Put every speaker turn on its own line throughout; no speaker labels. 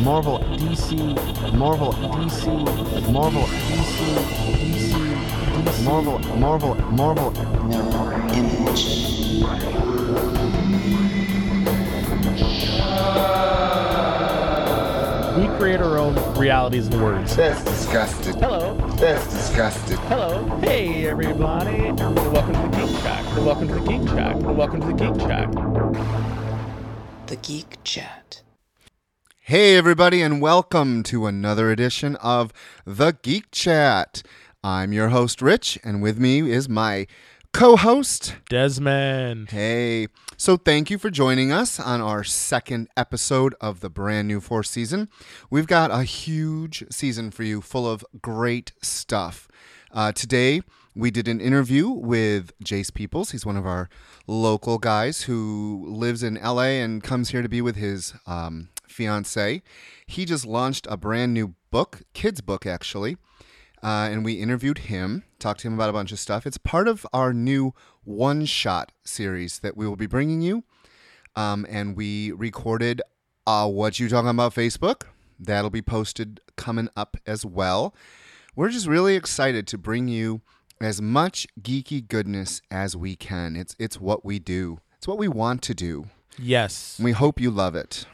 Marvel, DC, Marvel, DC, Marvel, DC, DC, DC, Marvel, Marvel, Marvel.
Mirror image.
We create our own realities and words.
That's disgusting.
Hello.
That's disgusting.
Hello. Hey, everybody. And welcome to the Geek Shack. And welcome to the Geek Shack. And welcome to the Geek Shack.
The Geek Chat.
Hey, everybody, and welcome to another edition of The Geek Chat. I'm your host, Rich, and with me is my co host.
Desmond.
Hey. So, thank you for joining us on our second episode of the brand new fourth season. We've got a huge season for you full of great stuff. Uh, today, we did an interview with Jace Peoples. He's one of our local guys who lives in LA and comes here to be with his um, fiance. He just launched a brand new book, kids' book, actually. Uh, and we interviewed him, talked to him about a bunch of stuff. It's part of our new one shot series that we will be bringing you. Um, and we recorded uh, What You Talking About Facebook. That'll be posted coming up as well. We're just really excited to bring you as much geeky goodness as we can. It's it's what we do. It's what we want to do.
Yes.
We hope you love it.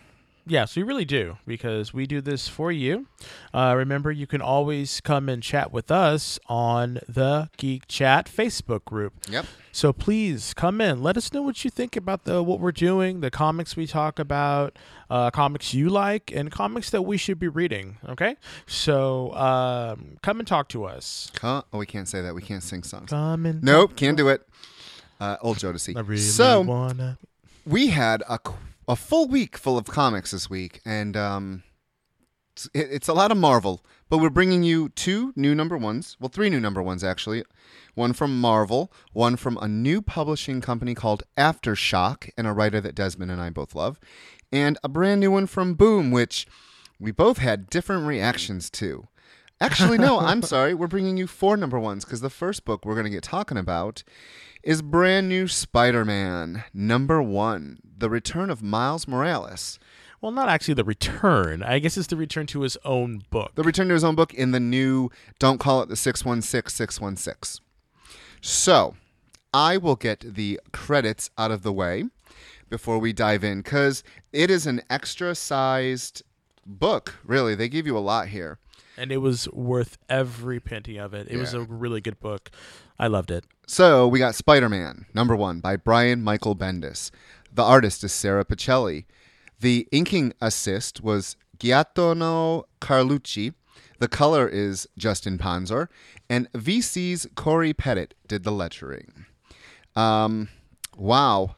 Yes, we really do because we do this for you. Uh, remember, you can always come and chat with us on the Geek Chat Facebook group.
Yep.
So please come in. Let us know what you think about the what we're doing, the comics we talk about, uh, comics you like, and comics that we should be reading. Okay, so um, come and talk to us.
Huh? Oh, we can't say that. We can't sing songs.
Come and
Nope, can't do it. Uh, old Jodeci.
I really
so
wanna.
we had a, a full week full of comics this week, and um, it's, it's a lot of Marvel. But we're bringing you two new number ones. Well, three new number ones actually. One from Marvel, one from a new publishing company called Aftershock, and a writer that Desmond and I both love, and a brand new one from Boom, which we both had different reactions to. Actually, no, I'm sorry. We're bringing you four number ones because the first book we're going to get talking about is brand new Spider Man, number one The Return of Miles Morales.
Well, not actually the return. I guess it's the return to his own book.
The return to his own book in the new Don't Call It the 616 616. So, I will get the credits out of the way before we dive in because it is an extra sized book, really. They give you a lot here.
And it was worth every penny of it. It was a really good book. I loved it.
So we got Spider Man, number one, by Brian Michael Bendis. The artist is Sarah Pichelli. The inking assist was Giacomo Carlucci. The color is Justin Ponsor. And VC's Cory Petit did the lettering. Um, wow.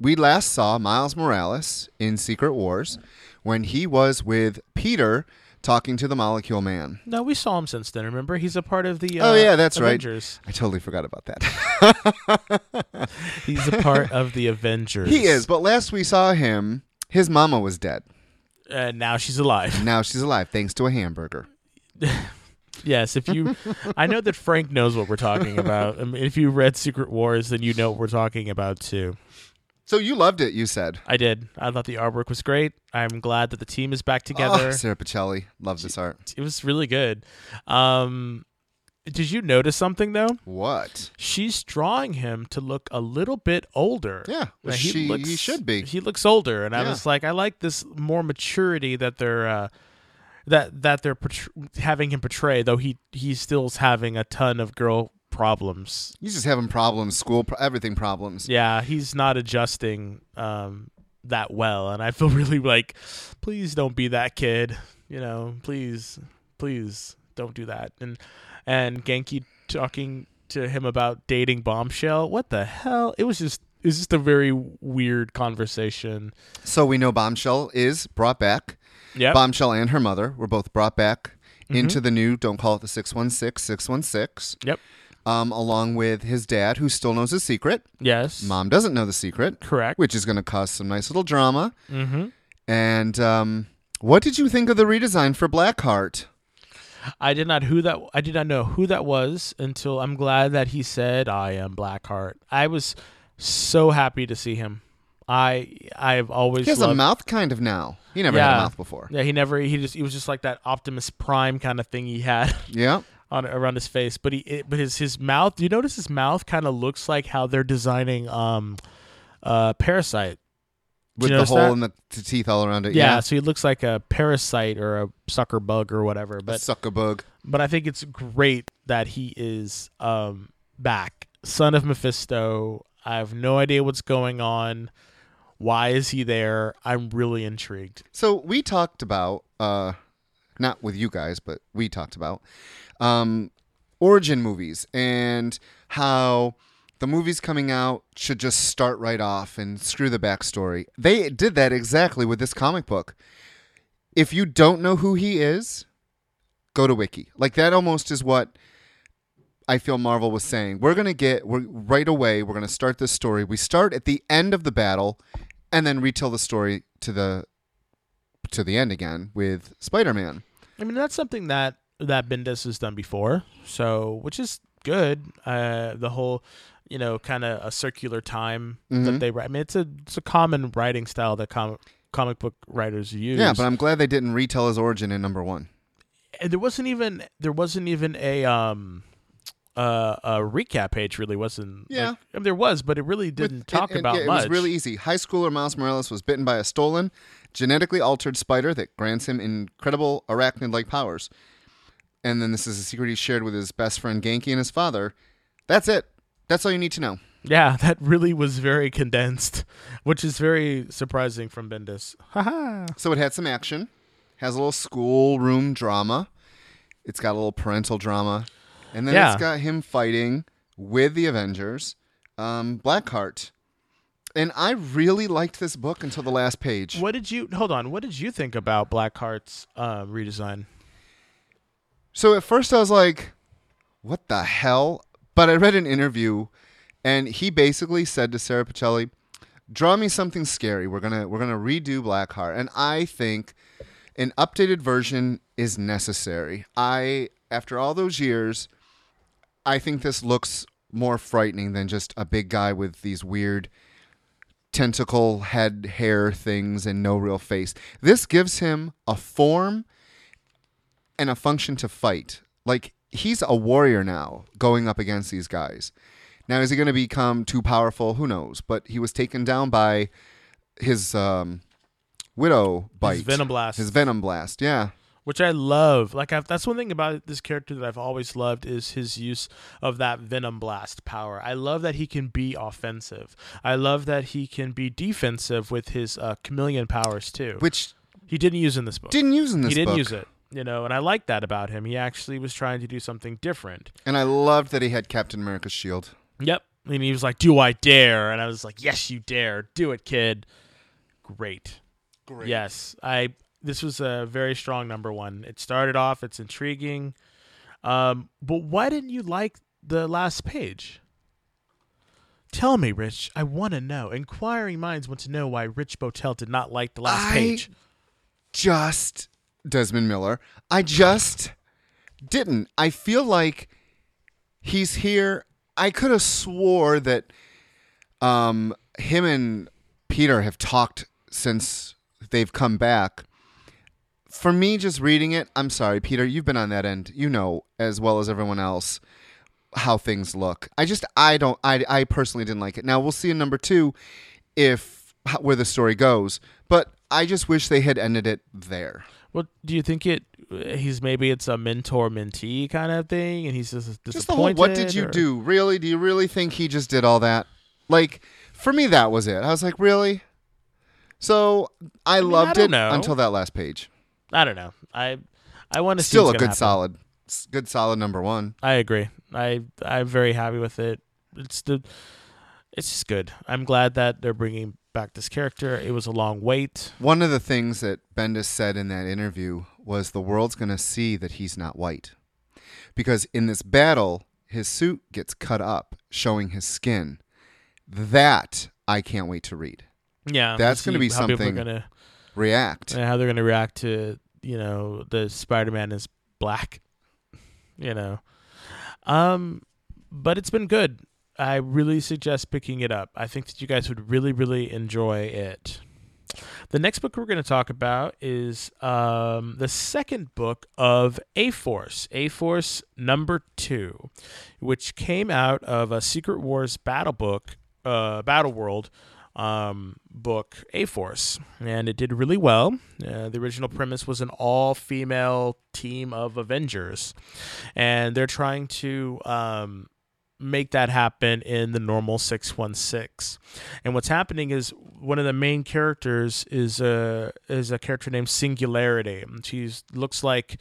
We last saw Miles Morales in Secret Wars when he was with Peter talking to the Molecule Man.
No, we saw him since then. Remember, he's a part of the.
Oh,
uh,
yeah, that's right.
Avengers.
I totally forgot about that.
He's a part of the Avengers.
He is, but last we saw him, his mama was dead.
and now she's alive.
Now she's alive thanks to a hamburger.
yes, if you, I know that Frank knows what we're talking about. I mean, if you read Secret Wars, then you know what we're talking about too.
So you loved it, you said.
I did. I thought the artwork was great. I'm glad that the team is back together.
Oh, Sarah Pichelli. loves this art.
it was really good. Um, did you notice something though?
What?
She's drawing him to look a little bit older.
Yeah,
Now,
she- he should be.
He looks older, and I was like, I like this more maturity that they're uh, that that they're portray- having him portray. Though he he still's having a ton of girl problems.
He's just having problems, school, pro- everything problems.
Yeah, he's not adjusting um, that well, and I feel really like, please don't be that kid. You know, please, please don't do that. And and Ganke talking to him about dating Bombshell. What the hell? It was just it was just a very weird conversation.
So we know Bombshell is brought back.
Yeah.
Bombshell and her mother were both brought back
Mm-hmm.
into the new Don't Call It the 616 616.
Yep.
Um, along with his dad, who still knows his secret.
Yes.
Mom doesn't know the secret,
Correct.
which is going to cause some nice little drama.
mm-hmm.
And um, what did you think of the redesign for Blackheart?
I did not who that I did not know who that was until I'm glad that he said I am Blackheart. I was so happy to see him. I I've always
He has a mouth kind of now. He never had a mouth before.
Yeah, he never he just he was just like that Optimus Prime kind of thing he had
Yeah.
On around his face, but he it, but his his mouth. Do you notice his mouth kind of looks like how they're designing um uh Parasite?
With the hole
that?
in the t- teeth all around it.
Yeah,
Yeah.
so he looks like a parasite or a sucker bug or whatever.
But a bug.
but I think it's great that he is um back, son of Mephisto. I have no idea what's going on. Why is he there? I'm really intrigued.
So we talked about, uh, not with you guys, but we talked about um, origin movies and how the movies coming out should just start right off and screw the backstory. They did that exactly with this comic book. If you don't know who he is, go to Wiki. Like that almost is what I feel Marvel was saying. We're gonna get we're right away. We're gonna start this story. We start at the end of the battle, and then retell the story to the to the end again with Spider-Man.
I mean, that's something that that Bendis has done before, so which is good. Uh, the whole, you know, kind of a circular time
Mhm.
that they write. I mean, it's a it's a common writing style that com- comic book writers use.
Yeah, but I'm glad they didn't retell his origin in number one.
and there wasn't even there wasn't even a um uh, a recap page. Really wasn't.
Yeah.
like- I mean, there was, but it really didn't
With-
talk
and- and,
about
yeah,
much.
It was really easy. High schooler Miles Morales was bitten by a stolen, genetically altered spider that grants him incredible arachnid-like powers. And then this is a secret he shared with his best friend Ganke and his father. That's it. That's all you need to know.
Yeah, that really was very condensed, which is very surprising from Bendis. Haha.
So it had some action, has a little schoolroom drama. It's got a little parental drama, and then
Yeah.
it's got him fighting with the Avengers, um, Blackheart. And I really liked this book until the last page.
What did you hold on? What did you think about Blackheart's uh, redesign?
So at first I was like, "What the hell?" But I read an interview, and he basically said to Sarah Pichelli, "Draw me something scary. We're gonna we're gonna redo Blackheart." And I think an updated version is necessary. I after all those years, I think this looks more frightening than just a big guy with these weird tentacle head hair things and no real face. This gives him a form and a function to fight. Like he's a warrior now going up against these guys. Now is he going to become too powerful? Who knows? But he was taken down by his um, widow bite,
Venom Blast.
his venom blast. Yeah,
which I love. Like I've, that's one thing about this character that I've always loved is his use of that venom blast power. I love that he can be offensive. I love that he can be defensive with his uh, chameleon powers too.
which
he didn't use in this book.
didn't use in this book.
he didn't
book.
use it. You know, and I like that about him. He actually was trying to do something different.
And I loved that he had Captain America's shield.
Yep. And he was like, "Do I dare?" And I was like, "Yes, you dare. Do it, kid." Great.
Great.
Yes, I. This was a very strong number one. It started off. It's intriguing, um, but why didn't you like the last page? Tell me, Rich. I want to know. Inquiring minds want to know why Rich Botel did not like the last
I-
page.
Just Desmond Miller. I just didn't. I feel like he's here. I could have swore that um, him and Peter have talked since they've come back. For me, just reading it, I'm sorry, Peter. You've been on that end. You know as well as everyone else how things look. I just, I don't, I, I personally didn't like it. Now we'll see in number two if how, where the story goes. But I just wish they had ended it there.
Well, do you think it? He's maybe it's a mentor mentee kind of thing, and he's just disappointed.
Just the whole, what did you
or-
do? Really? Do you really think he just did all that? Like, for me, that was it. I was like, really? So I,
mean,
loved
don't
it
know.
until that last page.
I don't know. I I want to
Still a good
happen.
solid, good solid number one.
I agree. I I'm very happy with it. It's the it's just good. I'm glad that they're bringing back this character. It was a long wait.
One of the things that Bendis said in that interview was the world's going to see that he's not white. Because in this battle, his suit gets cut up, showing his skin. That I can't wait to read.
Yeah,
That's gonna be
how people are
something-
Gonna,
React.
and how they're gonna react to you know the Spider-Man is black. You know, um, but it's been good. I really suggest picking it up. I think that you guys would really, really enjoy it. The next book we're going to talk about is um, the second book of A Force, A Force number two, which came out of a Secret Wars battle book, uh, Battle World um, book, A Force, and it did really well. Uh, the original premise was an all female team of Avengers, and they're trying to. Um, make that happen in the normal 616 and what's happening is one of the main characters is a is a character named singularity she looks like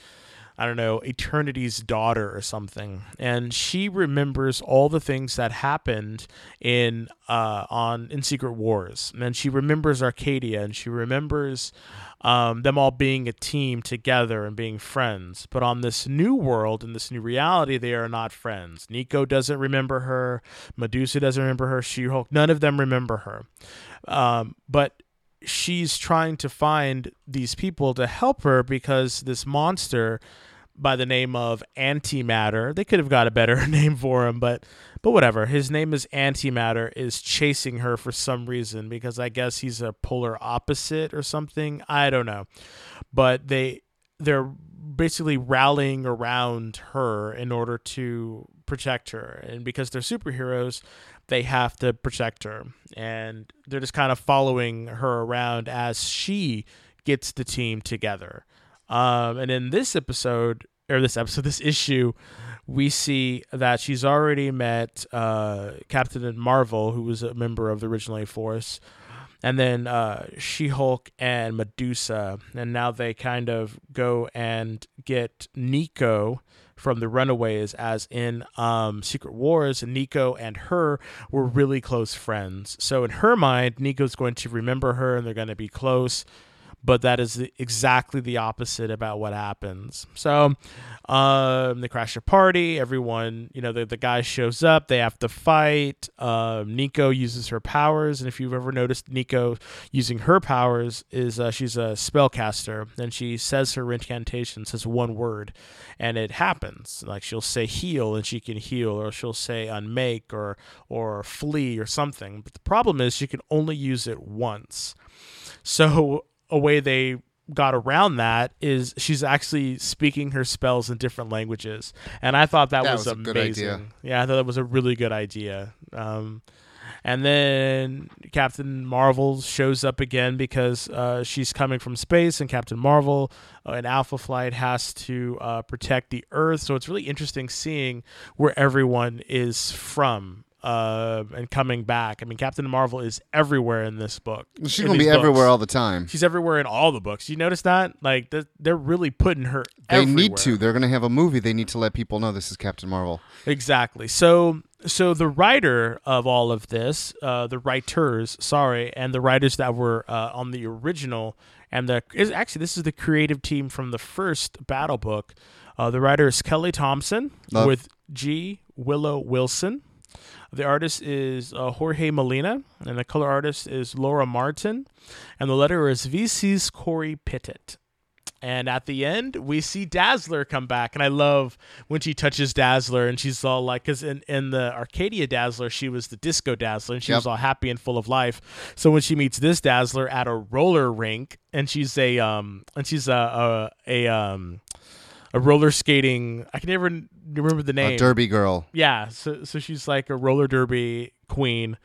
I don't know, Eternity's daughter or something, and she remembers all the things that happened in uh, on in Secret Wars, and she remembers Arcadia, and she remembers um, them all being a team together and being friends. But on this new world, in this new reality, they are not friends. Nico doesn't remember her. Medusa doesn't remember her. She Hulk, none of them remember her. Um, but she's trying to find these people to help her because this monster by the name of antimatter they could have got a better name for him but but whatever. His name is antimatter is chasing her for some reason because i guess he's a polar opposite or something. I don't know. But they they're basically rallying around her in order to protect her. And because they're superheroes they have to protect her. And they're just kind of following her around as she gets the team together. Um, and in this episode or this episode this issue we see that she's already met uh, captain marvel who was a member of the original a force and then uh, She-Hulk and Medusa, and now they kind of go and get Nico from the Runaways, as in um, Secret Wars. Nico and her were really close friends. So in her mind, Nico's going to remember her, and they're going to be close. But that is exactly the opposite about what happens. So um, they crash a party. Everyone, you know, the, the guy shows up. They have to fight. Um, Nico uses her powers, and if you've ever noticed Nico using her powers, is uh, she's a spellcaster, and she says her incantation, says one word, and it happens. Like she'll say heal, and she can heal, or she'll say unmake, or or flee, or something. But the problem is she can only use it once. So a way they got around that is she's actually speaking her spells in different languages, and I thought that,
That
was,
was
amazing. Yeah, I thought that was a really good idea. Um, and then Captain Marvel shows up again because uh, she's coming from space, and Captain Marvel uh, in Alpha Flight has to uh, protect the Earth. So it's really interesting seeing where everyone is from. Uh, and coming back. I mean, Captain Marvel is everywhere in this book.
She's gonna be
books.
everywhere all the time.
She's everywhere in all the books. You notice that? Like they're, they're really putting her.
They need to. They're gonna have a movie. They need to let people know this is Captain Marvel.
Exactly. So so the writer of all of this, uh, the writers, sorry, and the writers that were uh, on the original, and the is actually this is the creative team from the first Battle book. Uh, the writer is Kelly Thompson
Love.
with G. Willow Wilson. The artist is uh, Jorge Molina, and the color artist is Laura Martin, and the letterer is VC's Cory Petit. And at the end, we see Dazzler come back, and I love when she touches Dazzler, and she's all like, because in, in the Arcadia Dazzler, she was the Disco Dazzler, and she
Yep.
was all happy and full of life. So when she meets this Dazzler at a roller rink, and she's a um, and she's a a, a um, a roller skating. I can never remember the name.
A Derby girl.
Yeah, so so she's like a roller derby queen,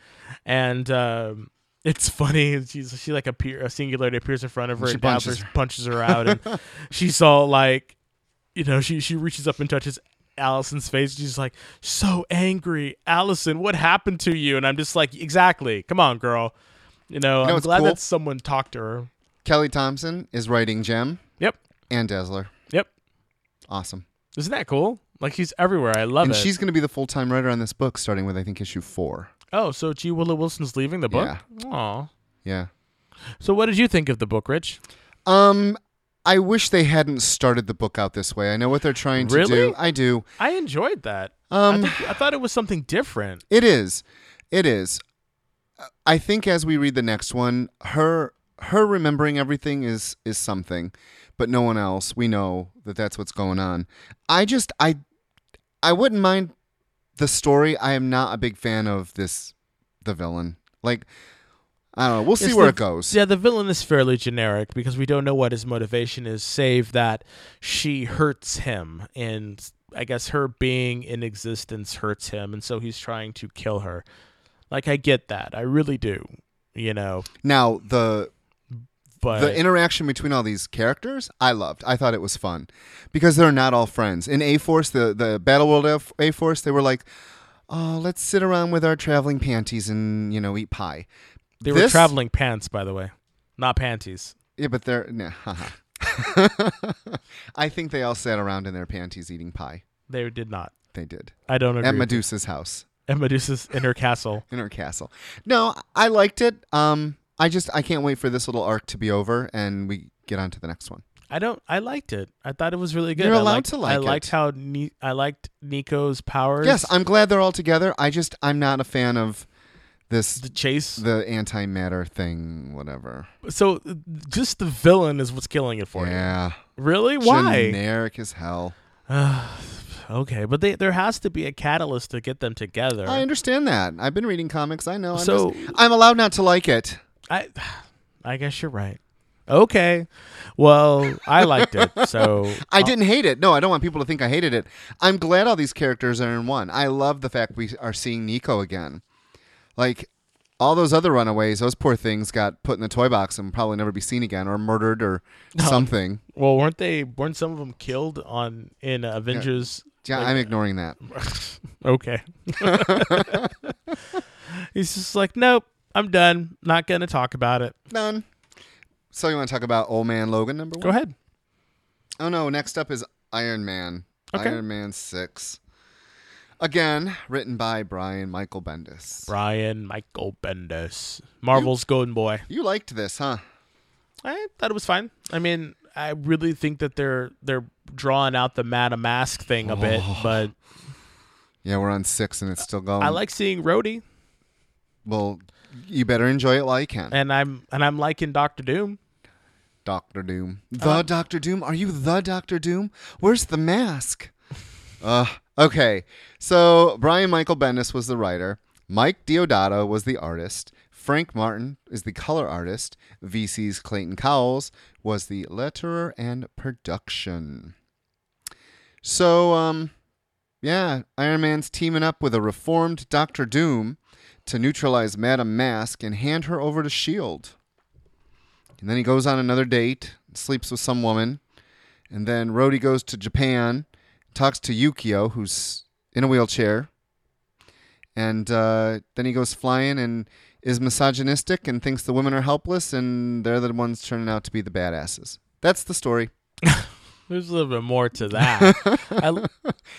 and um, it's funny. She's she like appear a singularity appears in front of her,
She
and
punches
Dazzler punches her out, and she's all like, you know, she she reaches up and touches Alison's face. She's like, so angry, Alison. What happened to you? And I'm just like, exactly. Come on, girl. You know,
You know
I'm glad
cool?
that someone talked to her.
Kelly Thompson is writing Jem
Yep,
and Dazzler. Awesome.
Isn't that cool? Like she's everywhere. I love
and
it.
she's going to be the full time writer on this book, starting with I think issue four.
oh, so G. Willow Wilson's leaving the book.
Yeah.
Aw.
Yeah.
So what did you think of the book, Rich?
Um, I wish they hadn't started the book out this way. I know what they're trying to
Really?
do. I do.
I enjoyed that.
Um,
I, think, I thought it was something different.
It is. It is. I think as we read the next one, her her remembering everything is is something, but no one else. We know that that's what's going on. I just I I wouldn't mind the story, I am not a big fan of this the villain. Like I don't know. We'll see
It's
where
the-
it goes.
Yeah, the villain is fairly generic because we don't know what his motivation is, save that she hurts him, and I guess her being in existence hurts him, and so he's trying to kill her. Like I get that, I really do, you know.
Now the
But
the interaction between all these characters, I loved. I thought it was fun because they're not all friends. In A Force, the the Battle World A Force, they were like, "Oh, let's sit around with our traveling panties and you know eat pie."
they were traveling pants, by the way, not panties.
Yeah, but they're nah. I think they all sat around in their panties eating pie.
They did not.
They did
I don't agree.
at. Medusa's house
At Medusa's in her castle.
in her castle. No, I liked it. Um, I just I can't wait for this little arc to be over and we get on to the next one.
I don't. I liked it. I thought it was really good.
You're
I
allowed
liked,
to like
I
it.
liked how ne- I liked Nico's powers.
Yes, I'm glad they're all together. I just I'm not a fan of this
the chase.
the antimatter thing, whatever.
so just the villain is what's killing it for
yeah,
you. Yeah really? Why?
generic as hell.
okay, but they, there has to be a catalyst to get them together.
I understand that. I've been reading comics. I know. I'm
So-
just- I'm allowed not to like it.
I, I guess you're right. Okay. Well, I liked it. So
I didn't hate it. No, I don't want people to think I hated it. I'm glad all these characters are in one. I love the fact we are seeing Nico again. Like all those other runaways, those poor things got put in the toy box and probably never be seen again or murdered or oh. something.
well, weren't they? Weren't some of them killed on in Avengers?
Yeah,
Like-
I'm ignoring that.
Okay. He's just like, nope, I'm done. Not gonna talk about it.
Done. So you want to talk about Old Man Logan number one?
Go ahead.
Oh no, next up is Iron Man.
Okay.
Iron Man 6. Again, written by Brian Michael Bendis.
Brian Michael Bendis, Marvel's golden boy.
You liked this, huh?
I thought it was fine. I mean, I really think that they're they're drawing out the Madame Masque thing a bit, oh. but
Yeah, we're on 6 and it's still going.
I like seeing Rhodey,
Well, you better enjoy it while you can.
and I'm and I'm liking Doctor Doom.
Doctor Doom. The
Uh,
Doctor Doom? Are you the Doctor Doom? Where's the mask? Uh, okay. So Brian Michael Bendis was the writer. Mike Deodato was the artist. Frank Martin is the color artist. VC's Clayton Cowles was the letterer and production. So, um, yeah, Iron Man's teaming up with a reformed Doctor Doom to neutralize Madame Masque and hand her over to S.H.I.E.L.D. And then he goes on another date, sleeps with some woman. And then Rhodey goes to Japan, talks to Yukio, who's in a wheelchair. And uh, then he goes flying and is misogynistic and thinks the women are helpless and they're the ones turning out to be the badasses. That's the story.
There's a little bit more to that.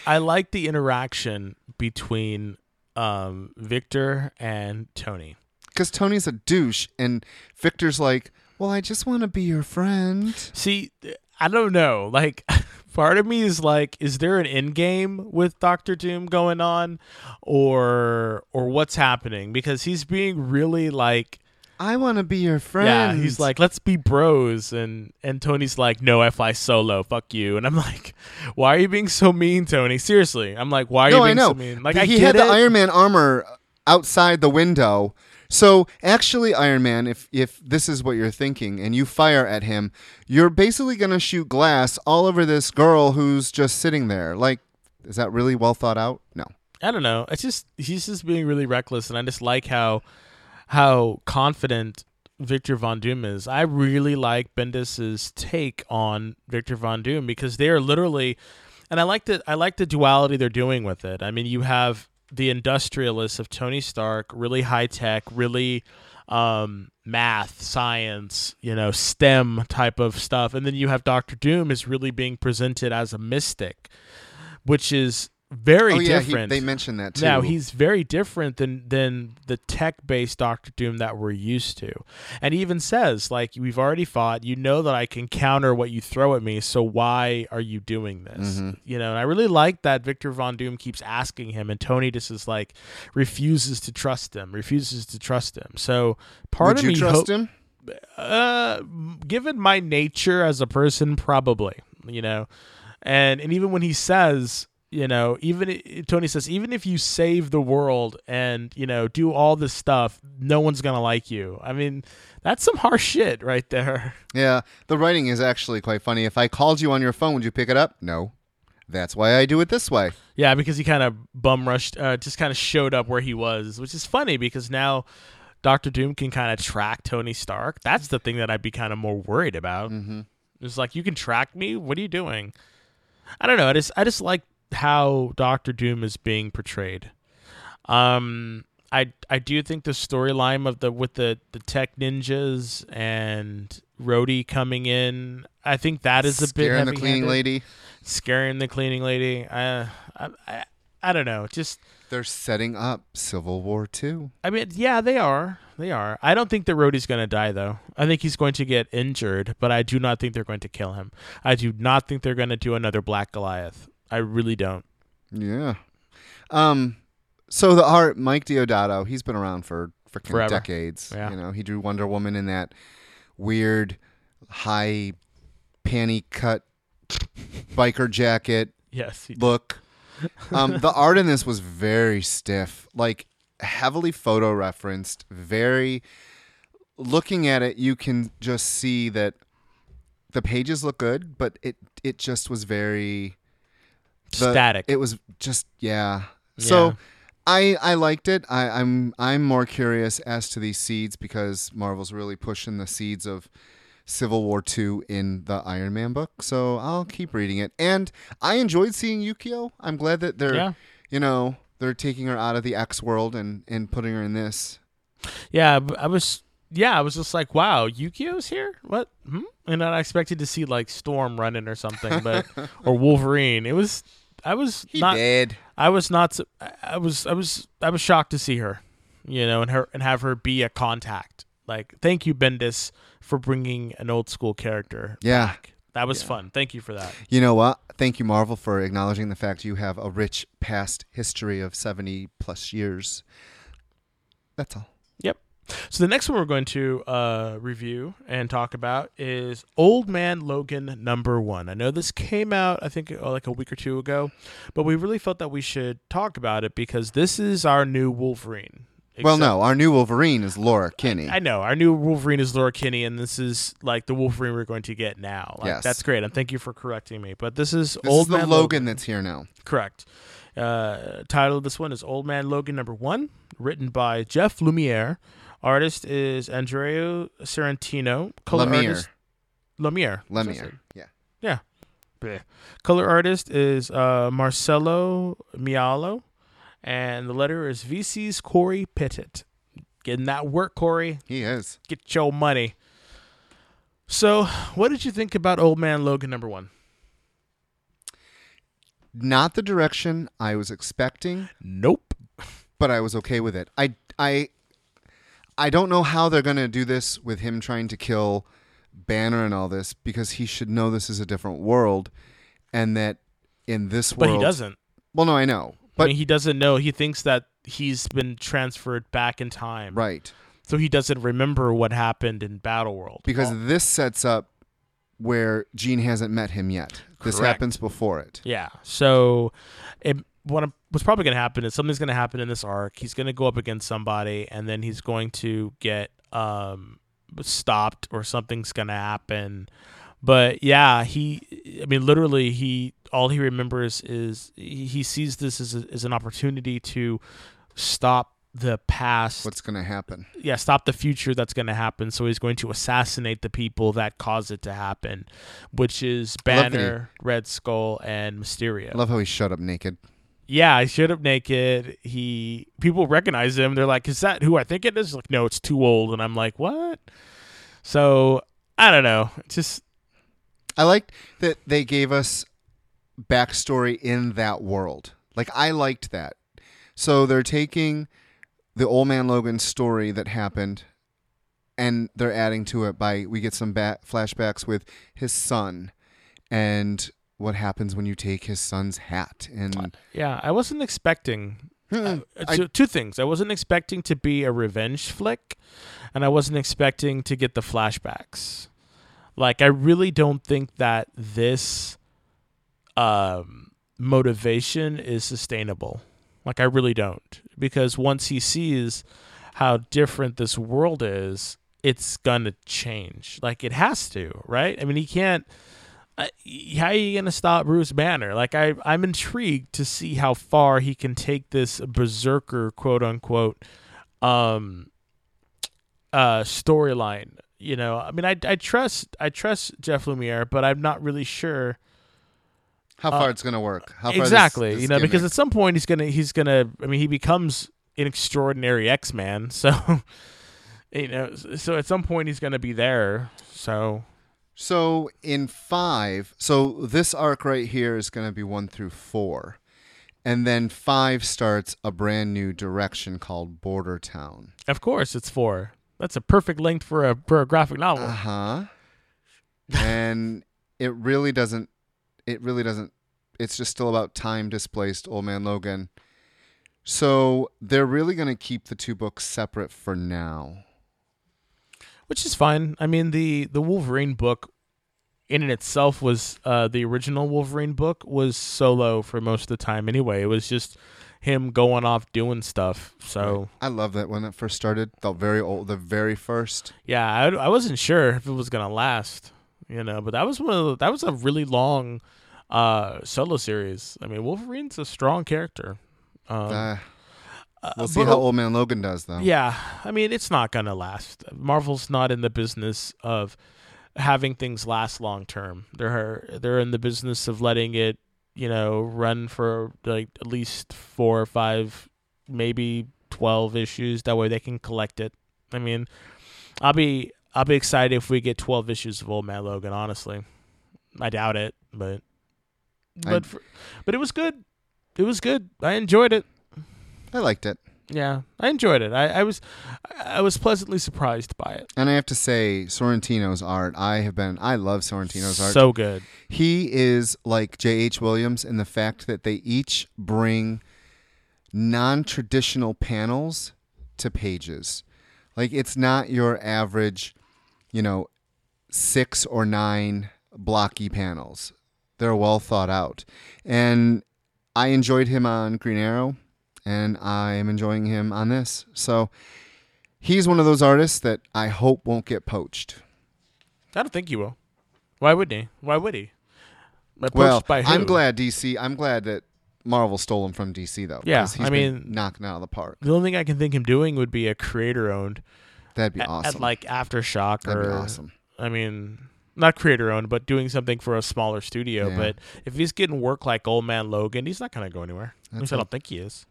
I I like the interaction between um, Victor and Tony.
Because Tony's a douche and Victor's like, well, I just want to be your friend.
See, I don't know. Like, part of me is like, is there an end game with Doctor Doom going on, or or what's happening? Because he's being really like,
I want to be your friend.
yeah, he's like, let's be bros, and and Tony's like, no, I fly solo, fuck you, and I'm like, why are you being so mean, Tony? Seriously, I'm like, why are
no,
you being so mean? Like,
he
I
had
get
the
it.
Iron Man armor outside the window. So actually, Iron Man, if if this is what you're thinking, and you fire at him, you're basically gonna shoot glass all over this girl who's just sitting there. Like, is that really well thought out? No.
I don't know. It's just he's just being really reckless, and I just like how how confident Victor Von Doom is. I really like Bendis's take on Victor Von Doom because they are literally, and I like the I like the duality they're doing with it. I mean, you have the industrialists of Tony Stark, really high tech, really um, math, science, you know, STEM type of stuff, and then you have Doctor Doom is really being presented as a mystic, which is very
oh yeah, he,
different.
they mentioned that too.
Now he's very different than than the tech-based Doctor Doom that we're used to, and he even says like we've already fought. You know that I can counter what you throw at me, so why are you doing this?
Mm-hmm.
You know, and I really like that Victor Von Doom keeps asking him, and Tony just is like refuses to trust him, refuses to trust him. So part
Would
of
you
me
trust
hope-
him?
uh, given my nature as a person, probably, you know, and and even when he says, you know, even Tony says, even if you save the world and you know do all this stuff, no one's gonna like you. I mean, that's some harsh shit right there.
Yeah, the writing is actually quite funny. If I called you on your phone, would you pick it up? No. That's why I do it this way.
Yeah, because he kind of bum rushed, uh, just kind of showed up where he was, which is funny because now Doctor Doom can kind of track Tony Stark. That's the thing that I'd be kind of more worried about.
Mm-hmm.
It's like you can track me. What are you doing? I don't know. I just I just like how Doctor Doom is being portrayed. Um, I I do think the storyline of the with the the tech ninjas and Rhodey coming in. I think that is a bit
Scaring the cleaning lady.
Scaring the cleaning lady. Uh, I, I I don't know. Just
They're setting up Civil War Two.
I mean, yeah, they are. They are. I don't think that Rhodey's going to die, though. I think he's going to get injured, but I do not think they're going to kill him. I do not think they're going to do another Black Goliath. I really don't.
Yeah. Um. So the art, Mike Deodato, he's been around for freaking
Forever.
decades.
Yeah.
You know, he drew Wonder Woman in that weird high panty cut biker jacket
Yes. He,
look. Um, the art in this was very stiff, like heavily photo referenced. Very. Looking at it, you can just see that the pages look good, but it it just was very the-
static.
It was just yeah. So I I liked it. I, I'm I'm more curious as to these seeds because Marvel's really pushing the seeds of Civil War two in the Iron Man book. So I'll keep reading it. And I enjoyed seeing Yukio. I'm glad that they're
Yeah.
you know they're taking her out of the X world and and putting her in this.
yeah, I was. Yeah, I was just like, "Wow, Yukio's here? What?" Hmm? And I expected to see like Storm running or something, but or Wolverine. It was. I was
He
not.
did.
I was not. I- I was. I was. I was shocked to see her, you know, and her and have her be a contact. Like, thank you, Bendis, for bringing an old school character.
Yeah.
back. that was
Yeah.
fun. Thank you for that.
You know what? Thank you, Marvel, for acknowledging the fact you have a rich past history of 70 plus years. That's all.
So the next one we're going to uh, review and talk about is Old Man Logan number one. I know this came out, I think, uh, like a week or two ago, but we really felt that we should talk about it because this is our new Wolverine.
Well, no, our new Wolverine is Laura Kinney.
I know our new Wolverine is Laura Kinney, and this is like the Wolverine we're going to get now. Like,
Yes.
that's great, and thank you for correcting me. But this is
this
Old
is the
Man
Logan, that's here now.
Correct. Uh, title of this one is Old Man Logan number one, written by Jeff Lemire. Artist is Andrea Sorrentino. Color
Lemire.
artist Lemire.
Lemire. Yeah.
Bleh. Color artist is uh, Marcelo Maiolo, and the letter is VC's Cory Petit. Getting that work, Cory.
He is.
Get your money. So, what did you think about Old Man Logan number one?
Not the direction I was expecting,
Nope.
but I was okay with it. I I I don't know how they're going to do this with him trying to kill Banner and all this because he should know this is a different world and that in this world.
But he doesn't.
Well, no, I know.
I
But
mean, he doesn't know. He thinks that he's been transferred back in time.
right.
So he doesn't remember what happened in Battle World.
Because
Well,
this sets up where Jean hasn't met him yet. This happens before it.
yeah. So it, what what's probably going to happen is something's going to happen in this arc. He's going to go up against somebody, and then he's going to get um stopped, or something's going to happen. But yeah, he. I mean, literally, he all he remembers is he he sees this as, a, as an opportunity to stop the past
What's going to happen?
yeah, stop the future that's going to happen. So he's going to assassinate the people that caused it to happen, which is
that he-
Banner, Red Skull, and Mysterio.
I love how he showed up naked.
Yeah, I showed up naked. He people recognize him. They're like, "Is that who I think it is?" Like, no, it's too old. And I'm like, "What?" So I don't know. It's Just
I liked that they gave us backstory in that world. Like I liked that. So they're taking the old man Logan story that happened and they're adding to it by we get some ba- flashbacks with his son and what happens when you take his son's hat and
yeah, I wasn't expecting
Hmm,
Uh,
I-
two, two things. I wasn't expecting to be a revenge flick, and I wasn't expecting to get the flashbacks. Like, I really don't think that this, um, motivation is sustainable. Like I really don't because once he sees how different this world is, it's gonna change. Like it has to, right? I mean, he can't. Uh, how are you gonna stop Bruce Banner? Like I, I'm intrigued to see how far he can take this berserker, quote unquote, um, uh, storyline. You know, I mean, I, I trust, I trust Jeff Lemire, but I'm not really sure
How far it's gonna work? How far this-
Uh, exactly
this
you know because at some point he's gonna he's gonna i mean he becomes an extraordinary x-man so you know so at some point he's gonna be there so
So in five, so this arc right here is going to be one through four, and then five starts a brand new direction called Border Town.
of course it's four that's a perfect length for a for a graphic novel
Uh huh. and it really doesn't. It really doesn't. It's just still about time displaced Old Man Logan. So they're really going to keep the two books separate for now.
Which is fine i mean the the wolverine book in and itself was uh the original wolverine book was solo for most of the time anyway it was just him going off doing stuff so
I love that when it first started. The very old, the very first.
Yeah, I, I wasn't sure if it was gonna last, you know, but that was one of the, that was a really long uh solo series. I mean, Wolverine's a strong character. Um,
Uh,
uh,
we'll see
but-
how Old Man Logan does, though.
Yeah, I mean, it's not gonna last. Marvel's not in the business of having things last long term. They're they're in the business of letting it, you know, run for like at least four or five, maybe twelve issues. That way they can collect it. I mean, I'll be I'll be excited if we get twelve issues of Old Man Logan. Honestly, I doubt it, but
I-
but for, but it was good. It was good. I enjoyed it.
I liked it.
Yeah, I enjoyed it. I, I was I was pleasantly surprised by it.
And I have to say, Sorrentino's art, I have been, I love Sorrentino's art.
So good.
he is like J.H. Williams in the fact that they each bring non traditional panels to pages. Like, it's not your average, you know, six or nine blocky panels. They're well thought out. And I enjoyed him on Green Arrow, and I am enjoying him on this. So he's one of those artists that I hope won't get poached.
I don't think he will. Why would he? Why would he? Approached
Well? I'm glad DC. I'm glad that Marvel stole him from DC though.
Yeah,
he's
I
been
mean-
knocking out of the park.
The only thing I can think him doing would be a creator owned
That'd be awesome.
at like Aftershock
That'd
or
be awesome.
I mean, not creator owned, but doing something for a smaller studio.
Yeah.
But if he's getting work like Old Man Logan, he's not going to go anywhere. At least I don't think he is.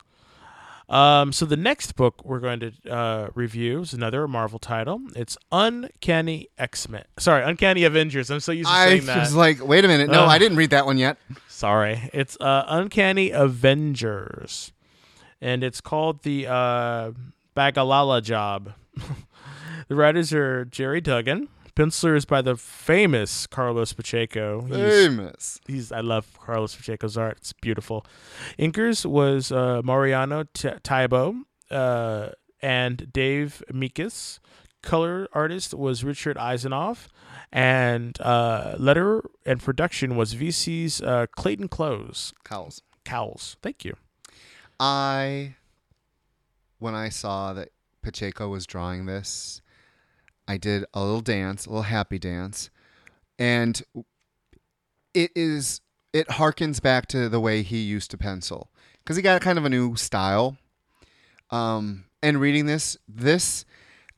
Um, so the next book we're going to uh, review is another Marvel title. It's Uncanny X Men. Sorry, Uncanny Avengers. I'm so used to
I
saying that.
was like, wait a minute. No,
Ugh.
I didn't read that one yet.
Sorry, it's uh, Uncanny Avengers, and it's called the uh, Bagalia Job. the writers are Gerry Duggan. Penciler is by the famous Carlos Pacheco. He's,
Famous.
he's I love Carlos Pacheco's art. It's beautiful. Inkers was uh, Mariano T- Taibo uh, and Dave Meikis. Color artist was Richard Isanove, and uh, letter and production was VC's uh, Clayton Close.
Cowls.
Cowles. Thank you.
I, when I saw that Pacheco was drawing this, I did a little dance, a little happy dance, and it is it harkens back to the way he used to pencil because he got kind of a new style. Um, and reading this, this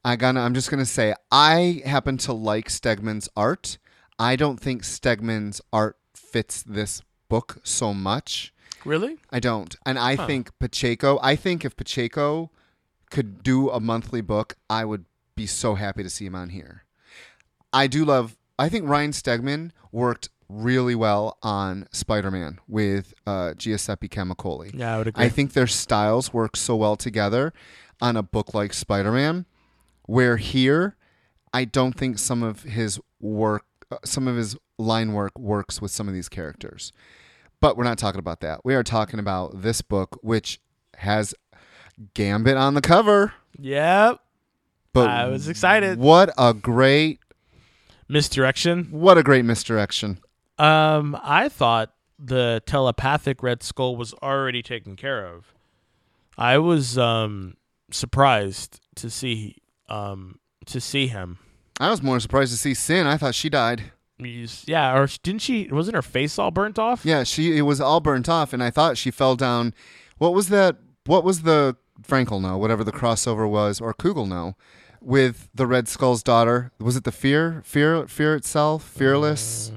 I gonna I'm just gonna say I happen to like Stegman's art. I don't think Stegman's art fits this book so much.
Really?
I don't. And I
Huh.
think Pacheco, I think if Pacheco could do a monthly book, I would be so happy to see him on here. I do love, I think Ryan Stegman worked really well on Spider Man with uh, Giuseppe Camuncoli.
Yeah, I would agree.
I think their styles work so well together on a book like Spider Man, where here, I don't think some of his work, uh, some of his line work works with some of these characters. But we're not talking about that. We are talking about this book, which has Gambit on the cover.
yep.
But
I was excited.
What a great,
Misdirection.
what a great misdirection.
Um, I thought the telepathic Red Skull was already taken care of. I was um surprised to see um to see him.
I was more surprised to see Sin. I thought she died.
Yeah, or didn't she? Wasn't her face all burnt off?
Yeah, she it was all burnt off, and I thought she fell down. What was that? What was the Frankel know? Whatever the crossover was, or Kugel know, with the Red Skull's daughter. Was it the Fear? Fear? Fear itself? Fearless?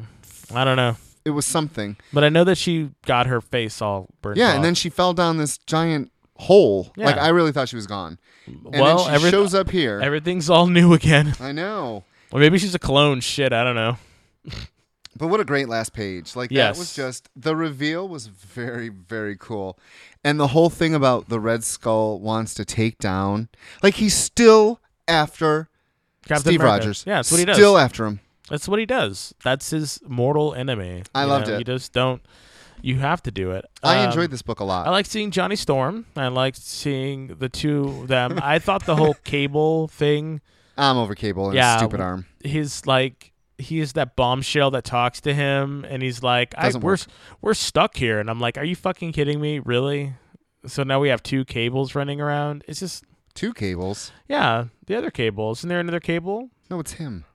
Mm, I don't know,
It was something.
but I know that she got her face all burnt.
Yeah,
off.
and then she fell down this giant hole.
Yeah.
Like I really thought she was gone. And
well,
then
every-
shows up here.
everything's all new again.
I know.
Or maybe she's a clone. Shit, I don't know.
But what a great last page. Like
Yes.
that was just the reveal was very very cool. And the whole thing about the Red Skull wants to take down like he's still after
Captain
Steve
America.
Rogers.
Yeah, that's what he does.
Still after him.
That's what he does. That's his mortal enemy.
I
You
loved
know,
it.
You just don't. You have to do it.
I
Um,
enjoyed this book a lot.
I like seeing Johnny Storm. I liked seeing the two of them. I thought the whole cable thing,
I'm over Cable and
Yeah,
stupid arm.
his like he is that bombshell that talks to him and he's like, I, we're
work.
we're stuck here and I'm like, Are you fucking kidding me? Really? So now we have two cables running around. It's just
Two cables.
yeah, the other cable. Isn't there another cable?
No, it's him.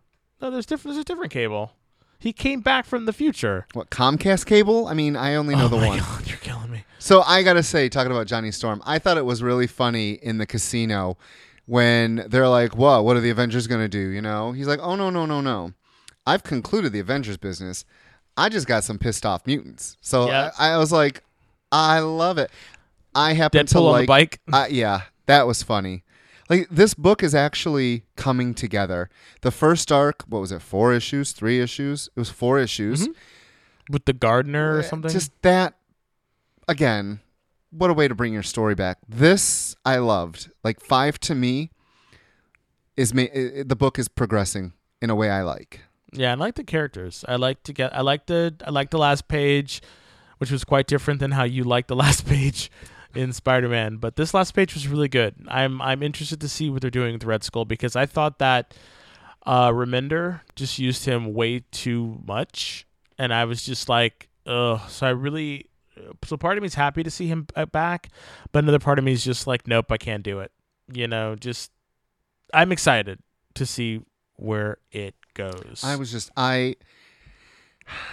No, there's different there's a different cable. He came back from the future.
What Comcast cable? I mean, I only know
oh
the
my
one.
God, you're killing me.
So I gotta say, talking about Johnny Storm, I thought it was really funny in the casino when they're like, "Whoa, what are the Avengers gonna do?" You know, he's like, "Oh no, no, no, no! I've concluded the Avengers business. I just got some pissed off mutants." So. I, I was like, "I love it." I happen to
Deadpool on the bike.
uh, yeah, that was funny. Like this book is actually coming together. The first arc, what was it? Four issues, three issues. It was four issues.
Mhm. with the gardener or something.
Just that again, what a way to bring your story back. This I loved. Like 5 to me is ma- the book is progressing in a way I like.
Yeah, I like the characters. I like to get. I like the. I like the last page, which was quite different than how you like the last page in Spider-Man. But this last page was really good. I'm. I'm interested to see what they're doing with Red Skull because I thought that uh, Remender just used him way too much, and I was just like, ugh. So I really. So part of me is happy to see him uh, back, but another part of me is just like, nope, I can't do it. You know, just I'm excited to see where it goes.
I was just I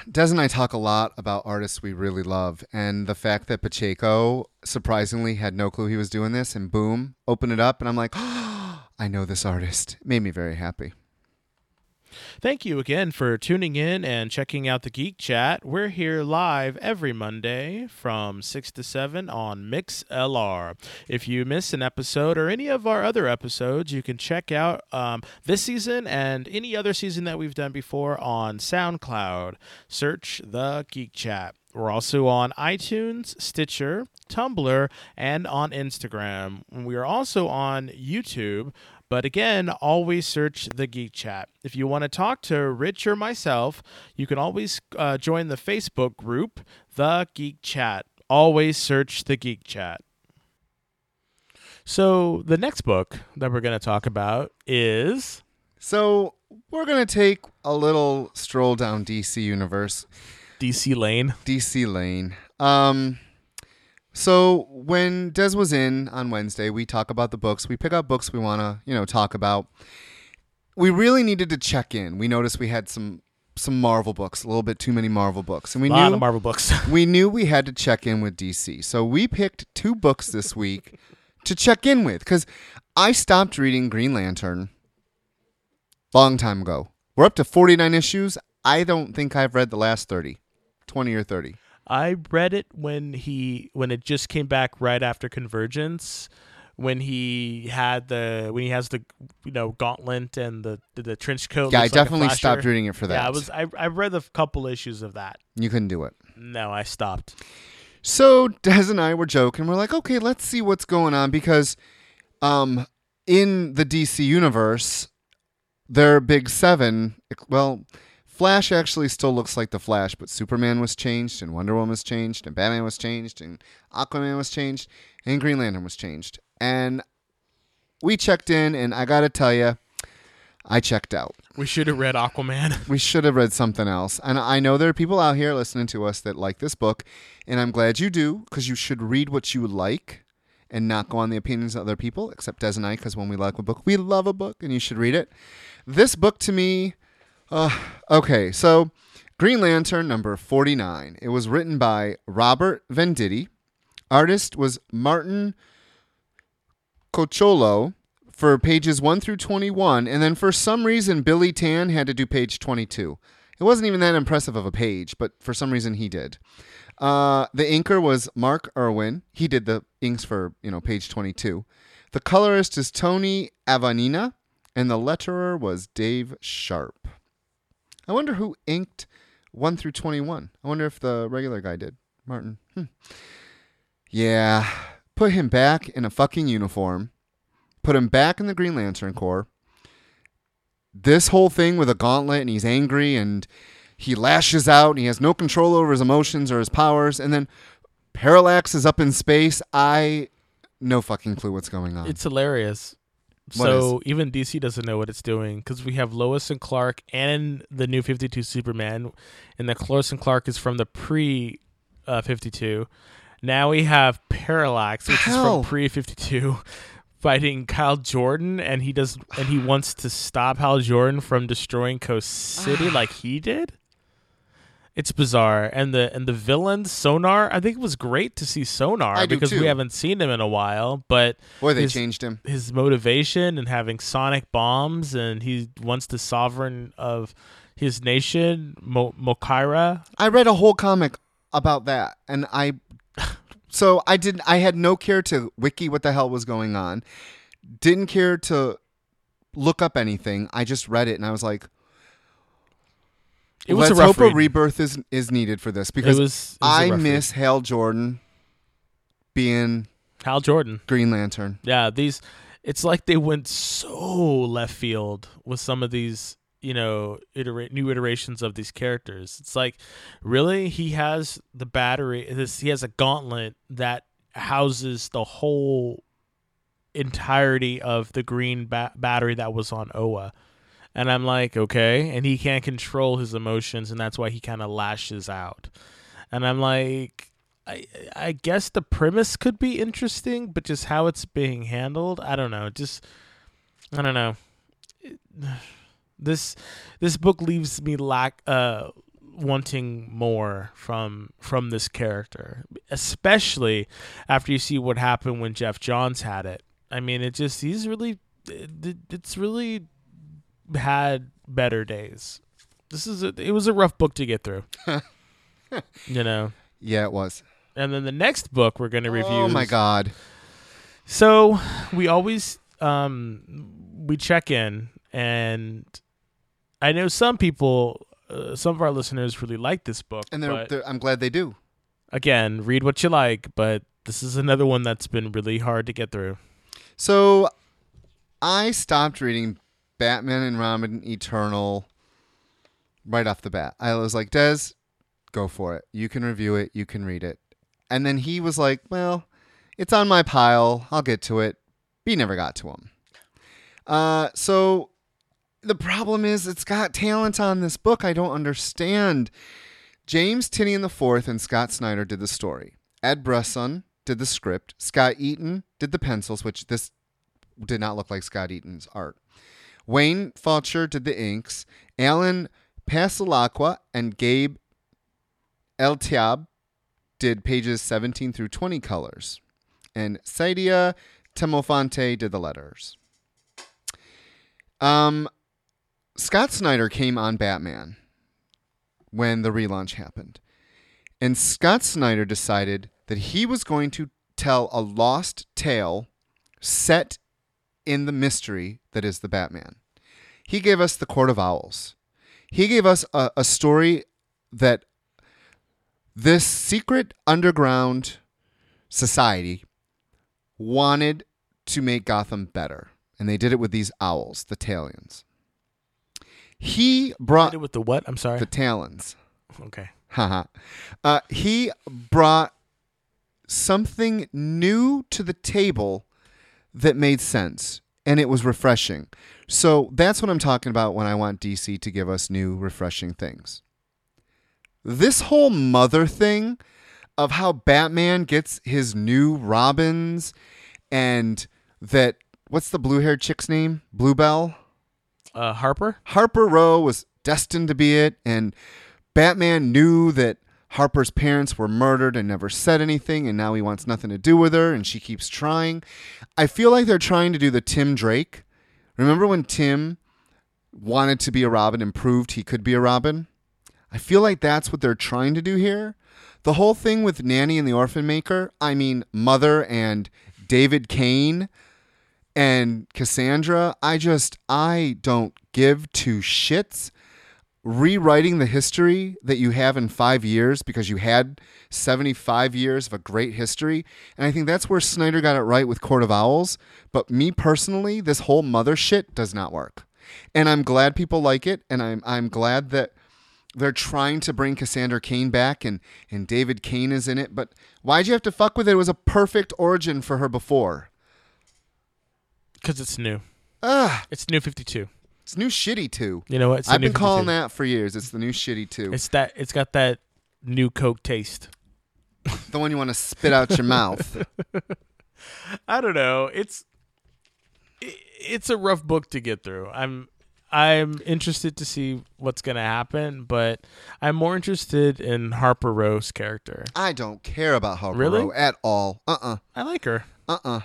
Des and I talk a lot about artists we really love, and the fact that Pacheco surprisingly had no clue he was doing this, and boom, open it up, and I'm like, I know this artist. Made me very happy.
Thank you again for tuning in and checking out the Geek Chat. We're here live every Monday from 6 to 7 on MixLR. If you miss an episode or any of our other episodes, you can check out um, this season and any other season that we've done before on SoundCloud. Search the Geek Chat. We're also on iTunes, Stitcher, Tumblr, and on Instagram. We are also on YouTube. But again, always search the Geek Chat. If you want to talk to Rich or myself, you can always uh, join the Facebook group, The Geek Chat. Always search the Geek Chat. So, the next book that we're going to talk about is.
So we're gonna take a little stroll down DC universe.
DC Lane.
DC Lane. Um, so when Des was in on Wednesday, we talk about the books. We pick out books we want to, you know, talk about. We really needed to check in. We noticed we had some some Marvel books, a little bit too many Marvel books, and we
a lot
knew
of Marvel books.
we knew we had to check in with DC. So we picked two books this week to check in with because I stopped reading Green Lantern long time ago. We're up to 49 issues. I don't think I've read the last 30, 20 or 30.
I read it when he when it just came back right after Convergence, when he had the when he has the you know gauntlet and the the, the trench coat.
Yeah, I
looks like
definitely stopped reading it for that.
Yeah, I was I I read a couple issues of that.
You couldn't do it.
No, I stopped.
So Des and I were joking. We're like, okay, let's see what's going on because, um, in the DC universe, their big seven. Well, Flash actually still looks like the Flash, but Superman was changed, and Wonder Woman was changed, and Batman was changed, and Aquaman was changed, and Green Lantern was changed. And we checked in, and I gotta tell you, I checked out.
We should have read Aquaman.
We should have read something else. And I know there are people out here listening to us that like this book, and I'm glad you do because you should read what you like and not go on the opinions of other people, except Des and I, because when we like a book, we love a book and you should read it. This book to me, uh, okay, so Green Lantern number 49. It was written by Robert Venditti. Artist was Martin Coccolo for pages 1 through 21, and then for some reason, Billy Tan had to do page 22. It wasn't even that impressive of a page, but for some reason he did. Uh, the inker was Mark Irwin. He did the inks for, you know, page 22. The colorist is Tony Aviña, and the letterer was Dave Sharpe. I wonder who inked 1 through 21. I wonder if the regular guy did. Martin. Hmm. Yeah. Put him back in a fucking uniform. Put him back in the Green Lantern Corps. This whole thing with a gauntlet and he's angry and he lashes out and he has no control over his emotions or his powers. And then Parallax is up in space. I no fucking clue what's going on.
It's hilarious.
What
so even DC doesn't know what it's doing because we have Lois and Clark and the new 52 Superman, and the Lois and Clark is from the pre uh, 52. Now we have Parallax, which is from pre 52, fighting Kyle Jordan, and he does and he wants to stop Hal Jordan from destroying Coast City like he did. It's bizarre, and the and the villains Sonar. I think it was great to see Sonar
I
because we haven't seen him in a while, but
Boy, they
his-
changed him.
his motivation and having sonic bombs and he wants the sovereign of his nation Mo- Mokaira
I read a whole comic about that, and I so I didn't. I had no care to wiki what the hell was going on. Didn't care to look up anything. I just read it, and I was like,
it was
"Let's
a rough
hope a rebirth is is needed for this
it
because
was, it was
I miss Hal Jordan being.
Hal Jordan
Green Lantern.
yeah these it's like they went so left field with some of these you know new iterations of these characters it's like really he has the battery this he has a gauntlet that houses the whole entirety of the green ba- battery that was on Oa. And I'm like, okay. And he can't control his emotions, and that's why he kind of lashes out. And I'm like, I, I guess the premise could be interesting, but just how it's being handled, I don't know. Just, I don't know. This this book leaves me lack uh wanting more from from this character especially after you see what happened when Geoff Johns had it I mean it just he's really it, it's really had better days this is a, it was a rough book to get through you know
Yeah, it was.
and then the next book we're going to review
Oh my god.
so we always um we check in and I know some people uh, some of our listeners really like this book
And they're, they're, I'm glad they do.
again read what you like but this is another one that's been really hard to get through
So I stopped reading Batman and Robin Eternal right off the bat. I was like, Des, go for it. You can review it, you can read it. And then he was like, Well, it's on my pile. I'll get to it. He never got to him. Uh, so the problem is it's got talent on this book I don't understand. James Tynion IV and Scott Snyder did the story. Ed Brisson did the script. Scott Eaton did the pencils, which this did not look like Scott Eaton's art. Wayne Fulcher did the inks. Allen Passalaqua and Gabe Eltaeb did pages 17 through 20 colors. And Saida Temofonte did the letters. Um, Scott Snyder came on Batman when the relaunch happened. And Scott Snyder decided that he was going to tell a lost tale set in the mystery that is the Batman. He gave us the Court of Owls. He gave us a, a story that this secret underground society wanted to make Gotham better. And they did it with these owls, the Talions. He brought
Did it with the what I'm sorry
the Talons.
okay
Haha. uh, he brought something new to the table that made sense and it was refreshing. So that's what I'm talking about when I want DC to give us new, refreshing things. This whole mother thing of how Batman gets his new Robins and that what's the blue haired chick's name? Bluebell?
Uh, Harper.
Harper Row was destined to be it, and Batman knew that Harper's parents were murdered and never said anything, and now he wants nothing to do with her, and she keeps trying. I feel like they're trying to do the Tim Drake. Remember when Tim wanted to be a Robin and proved he could be a Robin? I feel like that's what they're trying to do here. The whole thing with Nanny and the Orphan Maker, I mean, Mother and David Cain and Cassandra, I just, I don't give two shits. Rewriting the history that you have in five years because you had 75 years of a great history. And I think that's where Snyder got it right with Court of Owls. But me personally, this whole mother shit does not work. And I'm glad people like it. And I'm, I'm glad that they're trying to bring Cassandra Cain back and, and David Cain is in it. But why'd you have to fuck with it? It was a perfect origin for her before.
Because it's new.
Ugh,
It's new 52.
It's new shitty too.
You know what? It's the
I've
new
been calling
52.
that for years. It's the new shitty too.
It's that. It's got that new Coke taste.
the one you want to spit out your mouth.
I don't know. It's i- it's a rough book to get through. I'm I'm interested to see what's gonna happen, but I'm more interested in Harper Row's character.
I don't care about Harper
Really?
Row at all. Uh uh-uh.
I like her.
uh. Uh uh.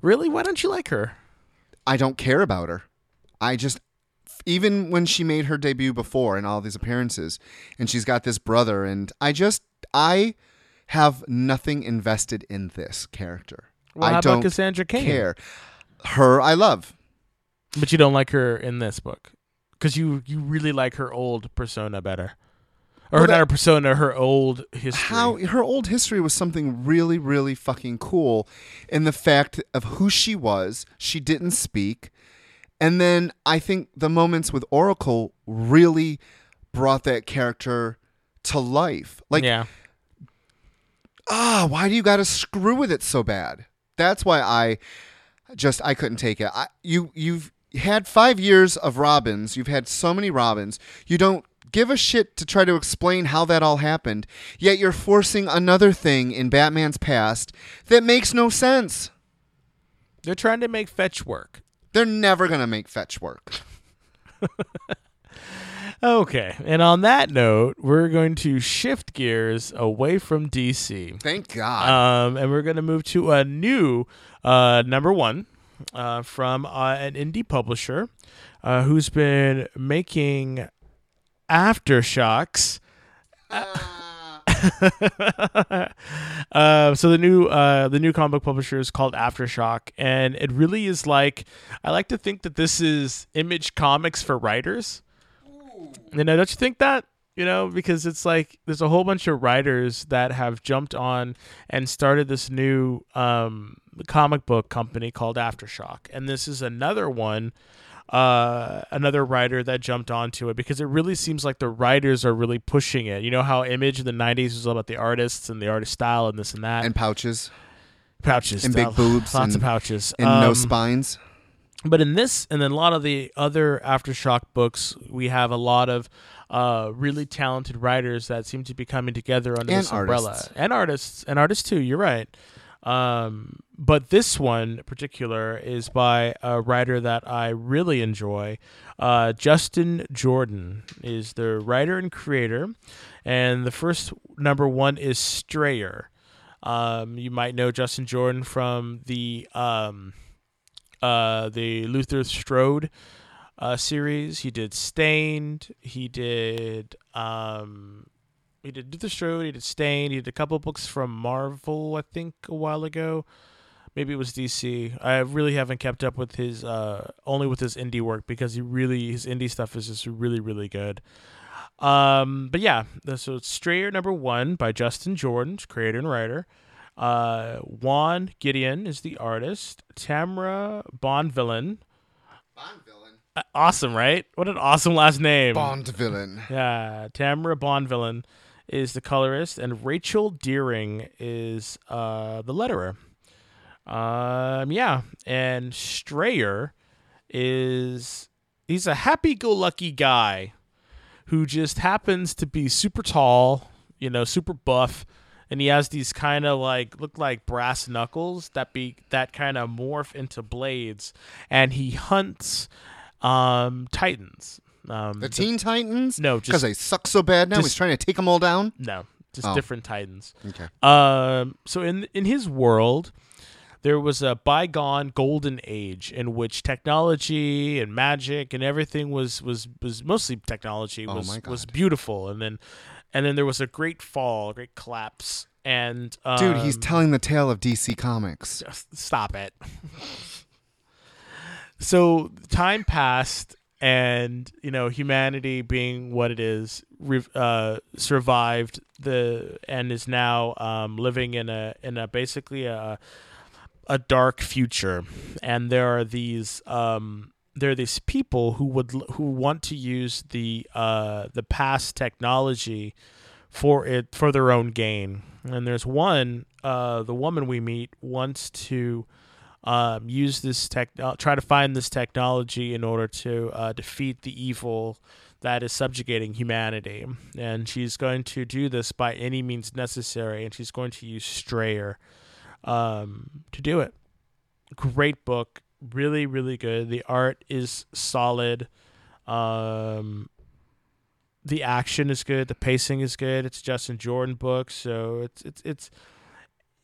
Really? Why don't you like her?
I don't care about her. I just even when she made her debut before in all these appearances and she's got this brother and I just I have nothing invested in this character.
Well,
I
how
don't
about Cassandra Cain?
care. Her I love.
But you don't like her in this book because you you really like her old persona better, or
Well,
not
that-
her persona, her old history.
How her old history was something really, really fucking cool in the fact of who she was. She didn't speak. And then I think the moments with Oracle really brought that character to life. Like,
yeah,
ah, why do you got to screw with it so bad? That's why I just I couldn't take it. I, you you've had five years of Robins. You've had so many Robins. You don't give a shit to try to explain how that all happened. Yet you're forcing another thing in Batman's past that makes no sense.
they're trying to make fetch work.
They're never gonna make fetch work.
Okay, and on that note, we're going to shift gears away from DC.
Thank God.
Um, and we're going to move to a new uh, number one uh, from uh, an indie publisher uh, who's been making aftershocks. uh, so the new uh, the new comic book publisher is called Aftershock, and it really is like I like to think that this is Image Comics for writers. You know, don't you think that? You know, because it's like there's a whole bunch of writers that have jumped on and started this new um, comic book company called Aftershock, and this is another one, uh, another writer that jumped onto it because it really seems like the writers are really pushing it. You know how Image in the '90s was all about the artists and the artist style and this and that,
and pouches.
Pouches.
And big
uh,
boobs
lots
and-
of pouches,
and no
Um,
spines.
but in this and then a lot of the other aftershock books we have a lot of uh, really talented writers that seem to be coming together under
And
this umbrella.
artists.
and artists. And artists too. You're right um, but this one in particular is by a writer that i really enjoy uh, justin jordan is the writer and creator and the first number one is strayer um, you might know justin jordan from the um, uh, the Luther Strode uh, series. He did Stained. He did um, he did the Strode. He did Stained. He did a couple books from Marvel, I think, a while ago. Maybe it was DC. I really haven't kept up with his uh, only with his indie work because he really his indie stuff is just really really good. Um, but yeah, so it's Strayer number one by Justin Jordan, creator and writer. Uh, Juan Gedeon is the artist. Tamra Bonvillain.
Bond villain.
Uh, awesome, right? What an awesome last name.
Bond villain.
Yeah, Tamara Bonvillain is the colorist, and Rachel Deering is uh, the letterer. Um, yeah, and Strayer is he's a happy-go-lucky guy who just happens to be super tall, you know, super buff, and he has these kind of like look like brass knuckles that be that kind of morph into blades, and he hunts um titans. Um,
The Teen Titans?
No, just because
they suck so bad now.
just-
He's trying to take them all down.
no, just
Oh.
different titans.
Okay.
Um, so in in his world, there was a bygone golden age in which technology and magic and everything was was was mostly technology
Oh
was
my
was beautiful, and then and then there was a great fall, a great collapse, and um,
Dude, he's telling the tale of DC Comics.
just stop it. so time passed, and you know humanity, being what it is, uh, survived the and is now um, living in a in a basically a a dark future, and there are these um, there are these people who would who want to use the uh, the past technology for it for their own gain. And there's one, uh, the woman we meet wants to um, use this tech, uh, try to find this technology in order to uh, defeat the evil that is subjugating humanity. And she's going to do this by any means necessary, and she's going to use Strayer um, to do it. Great book, really, really good. The art is solid. Um, the action is good. The pacing is good. It's Justin Jordan book, so it's it's it's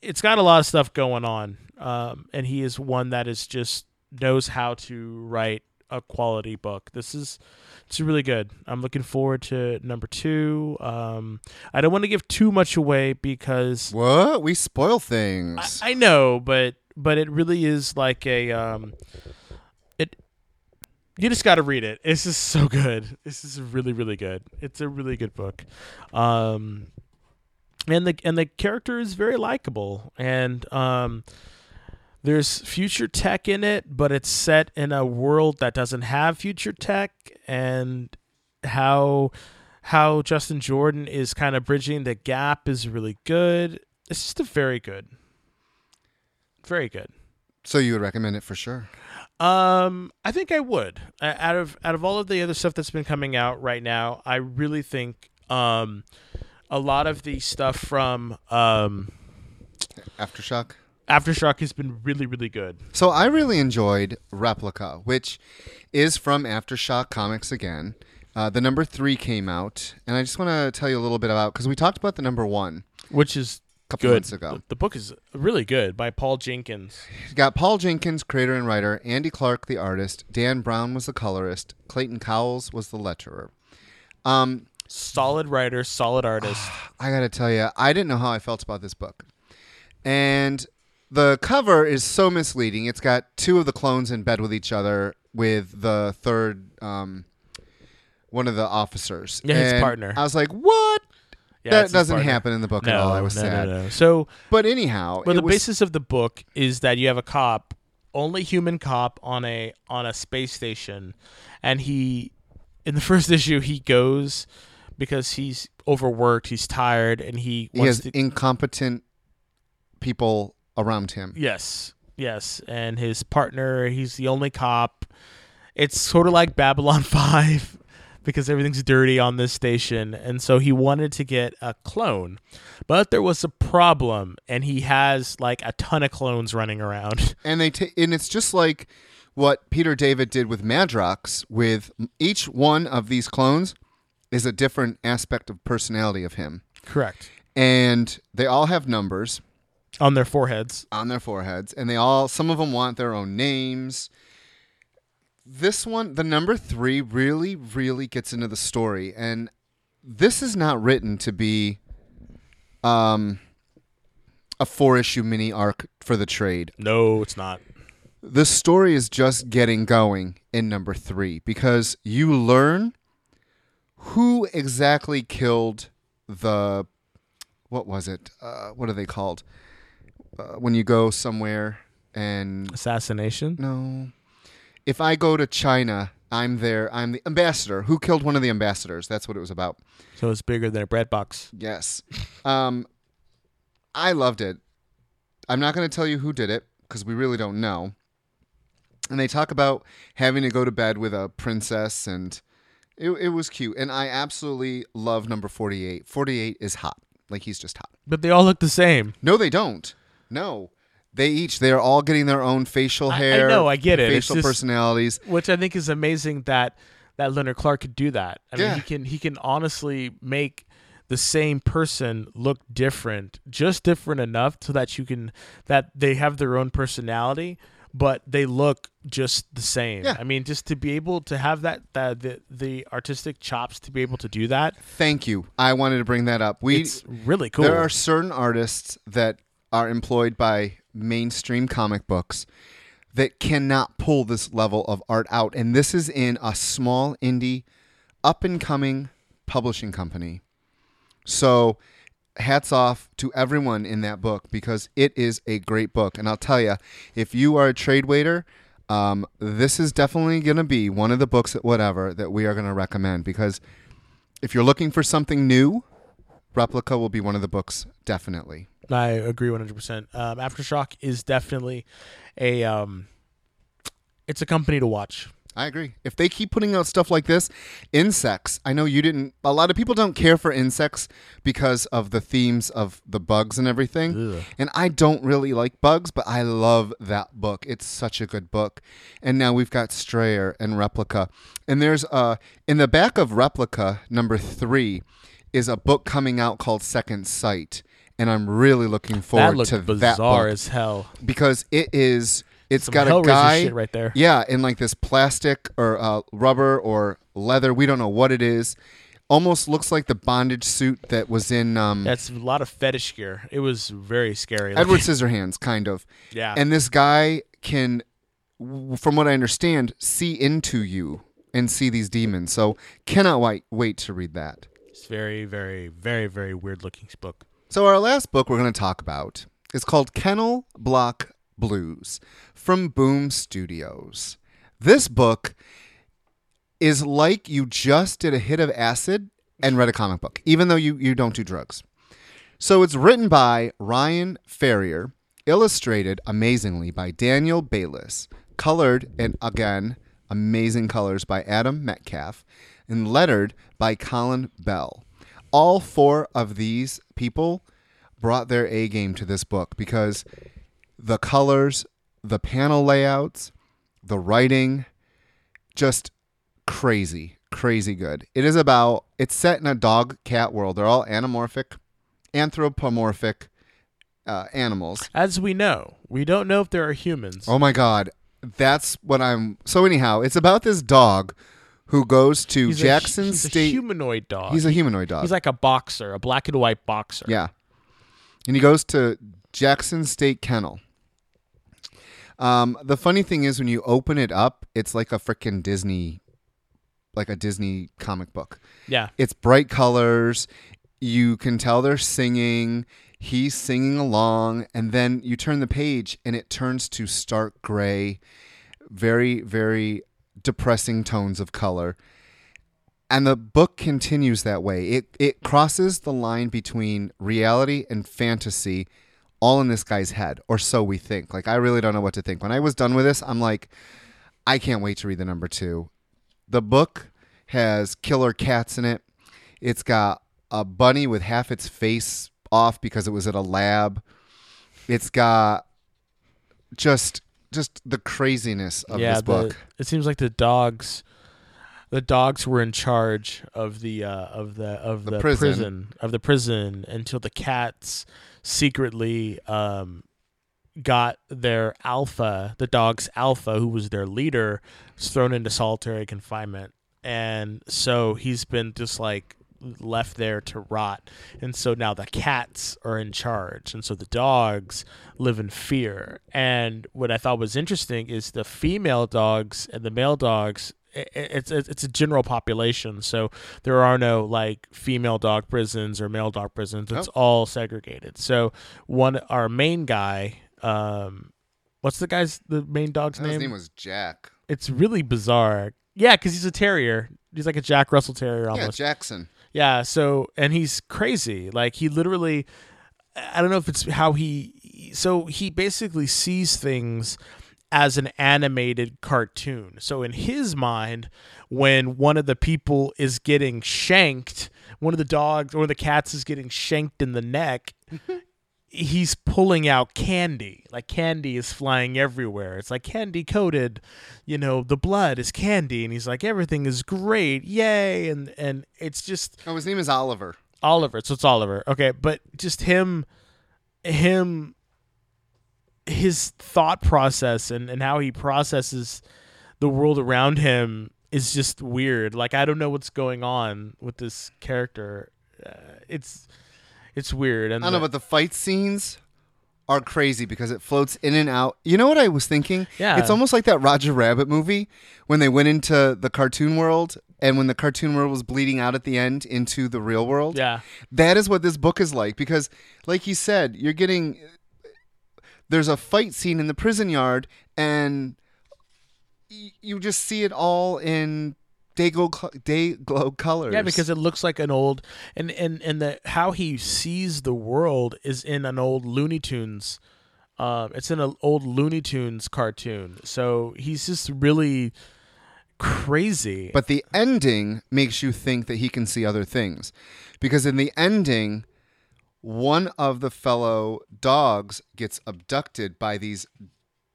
it's got a lot of stuff going on. Um, and he is one that is just knows how to write a quality book. This is it's really good. I'm looking forward to number two. Um, I don't want to give too much away because
What? We spoil things.
I know, but but it really is like a um, it. You just got to read it. It's just so good. This is really really good. It's a really good book, um, and the and the character is very likable and um. There's future tech in it, but it's set in a world that doesn't have future tech, and how how Justin Jordan is kind of bridging the gap is really good. It's just a very good, very good.
so you would recommend it for sure.
Um, I think I would. Uh, Out of out of all of the other stuff that's been coming out right now, I really think um, a lot of the stuff from um,
Aftershock.
Aftershock has been really really good.
So I really enjoyed Replica, which is from Aftershock Comics again. Uh, the number three came out, and I just want to tell you a little bit about because we talked about the number one
Which is
a couple
good.
months ago.
The, book is really good by Paul Jenkins.
You got Paul Jenkins, creator and writer, Andy Clarke, the artist, Dan Brown was the colorist, Clayton Cowles was the letterer. Um,
Solid writer, solid artist.
I gotta tell you, I didn't know how I felt about this book, and the cover is so misleading. It's got two of the clones in bed with each other, with the third, um, one of the officers.
Yeah, his
And
partner.
I was like, what?
Yeah,
that
it's his
doesn't
partner.
happen in the book at all. I was
no,
sad.
So
But anyhow,
Well,
it
the
was,
basis of the book is that you have a cop, only human cop on a on a space station, and he, in the first issue, he goes because he's overworked, he's tired, and he
he
wants
has
to.
incompetent people around him.
yes, yes, and his partner, he's the only cop. It's sort of like Babylon Five. Because everything's dirty on this station, and so he wanted to get a clone, but there was a problem, and he has like a ton of clones running around.
and they ta- and it's just like what Peter David did with Madrox. With each one of these clones is a different aspect of personality of him,
Correct.
and they all have numbers
on their foreheads.
on their foreheads, and they all some of them want their own names. This one, the number three, really, really gets into the story, and this is not written to be um, a four issue mini arc for the trade.
No, it's not.
the story is just getting going in number three because you learn who exactly killed the what was it uh, what are they called uh, when you go somewhere and
Assassination.
no if i go to china i'm there i'm the ambassador who killed one of the ambassadors that's what it was about
So it's bigger than a bread box.
Yes. Um, I loved it. I'm not going to tell you who did it because we really don't know. and they talk about having to go to bed with a princess and it, it was cute and i absolutely love number 48 48 is hot like he's just hot
But they all look the same.
no they don't no they each they're all getting their own facial
I- I
hair
know, I get it.
Facial
just-
personalities
which I think is amazing that that Leonard Clark could do that. I mean,
Yeah.
he can he can honestly make the same person look different, just different enough so that you can that they have their own personality, but they look just the same.
Yeah.
I mean, just to be able to have that that the, the artistic chops to be able to do that,
thank you i wanted to bring that up we
it's really cool.
There are certain artists that are employed by mainstream comic books that cannot pull this level of art out. And this is in a small indie, up and coming publishing company. So, hats off to everyone in that book because it is a great book. And I'll tell you, if you are a trade waiter, um, this is definitely going to be one of the books at whatever that we are going to recommend because if you're looking for something new, Replica will be one of the books, definitely.
I agree 100%. Um, Aftershock is definitely a um it's a company to watch.
I agree. If they keep putting out stuff like this, insects, I know you didn't, a lot of people don't care for insects because of the themes of the bugs and everything.
Ugh.
And I don't really like bugs, but I love that book. It's such a good book. And now we've got Strayer and Replica. And there's uh in the back of Replica, number three, is a book coming out called Second Sight. And I'm really looking forward
looked
to
bizarre
that book
as hell.
because it is it's
Some
got a guy
shit right there.
yeah in like this plastic or uh, rubber or leather we don't know what it is almost looks like the bondage suit that was in um,
That's a lot of fetish gear. It was very scary.
edward scissorhands kind of
Yeah.
and this guy can from what i understand see into you and see these demons so cannot wait wait to read that
It's very, very, very, very weird looking book.
So our last book we're going to talk about is called Kennel Block Blues from Boom Studios. This book is like you just did a hit of acid and read a comic book, even though you, you don't do drugs. So it's written by Ryan Ferrier, illustrated amazingly by Daniel Bayliss, colored and again amazing colors by Adam Metcalfe, and lettered by Colin Bell. All four of these people brought their A game to this book because the colors, the panel layouts, the writing, just crazy, crazy good. It is about, it's set in a dog cat world. They're all anamorphic, anthropomorphic uh, animals.
As we know, we don't know if there are humans.
Oh my God. That's what I'm. So, anyhow, it's about this dog who goes to
he's
Jackson
a, he's
State.
a humanoid dog.
he's a humanoid dog.
He's like a boxer, a black and white boxer.
Yeah. And he goes to Jackson State Kennel. Um, the funny thing is, when you open it up, it's like a freaking Disney, like a Disney comic book.
Yeah.
It's bright colors. You can tell they're singing. He's singing along. And then you turn the page and it turns to stark gray, very, very depressing tones of color. And the book continues that way. It it crosses the line between reality and fantasy all in this guy's head, or so we think. Like I really don't know what to think. When I was done with this, I'm like, I can't wait to read the number two. The book has killer cats in it. It's got a bunny with half its face off because it was at a lab. It's got just just the craziness of
yeah,
this book.
The, it seems like the dogs, the dogs were in charge of the uh, of the of
The
the,
prison.
prison. of the prison until the cats secretly um, got their alpha, the dog's alpha, who was their leader, thrown into solitary confinement, and so he's been just like left there to rot. And so now the cats are in charge. And so the dogs live in fear. And what i thought was interesting is the female dogs and the male dogs it's it's a general population so there are no like female dog prisons or male dog prisons it's
Oh.
all segregated so one our main guy um what's the guy's the main dog's name?
His
name
was Jack.
it's really bizarre yeah because he's a terrier he's like a jack russell terrier
Yeah,
almost
Jackson.
yeah, so and he's crazy. Like he literally I don't know if it's how he so he basically sees things as an animated cartoon. So in his mind, when one of the people is getting shanked, one of the dogs or the cats is getting shanked in the neck, he's pulling out candy. Like candy is flying everywhere. It's like candy coated, you know, the blood is candy and he's like everything is great. Yay. And and it's just
Oh, his name is Oliver.
Oliver. So it's Oliver. Okay, but just him him his thought process and, and how he processes the world around him is just weird. Like I don't know what's going on with this character. Uh, it's it's weird. And
I don't know,
the-
but the fight scenes are crazy because it floats in and out. You know what I was thinking?
Yeah.
It's almost like that Roger Rabbit movie when they went into the cartoon world and when the cartoon world was bleeding out at the end into the real world.
yeah.
That is what this book is like because, like you said, you're getting. There's a fight scene in the prison yard, and y- you just see it all in day glow, day glow colors.
Yeah, because it looks like an old and and and the how he sees the world is in an old Looney Tunes. Um, it's in an old Looney Tunes cartoon, so he's just really crazy.
But the ending makes you think that he can see other things. Because in the ending, one of the fellow dogs gets abducted by these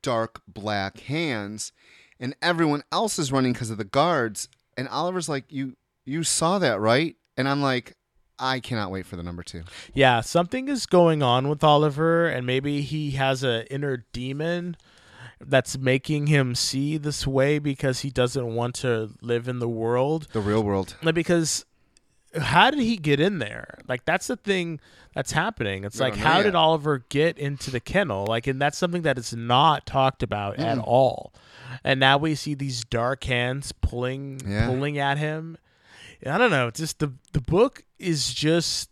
dark black hands, and everyone else is running because of the guards. And Oliver's like, You you saw that, right? And I'm like, I cannot wait for the number two.
yeah, something is going on with Oliver, and maybe he has an inner demon that's making him see this way because he doesn't want to live in the world.
The real world.
Because how did he get in there? Like that's the thing that's happening. It's like how
yet.
did Oliver get into the kennel? Like, and that's something that is not talked about at all. And now we see these dark hands pulling
Yeah.
pulling at him. I don't know. Just the the book is just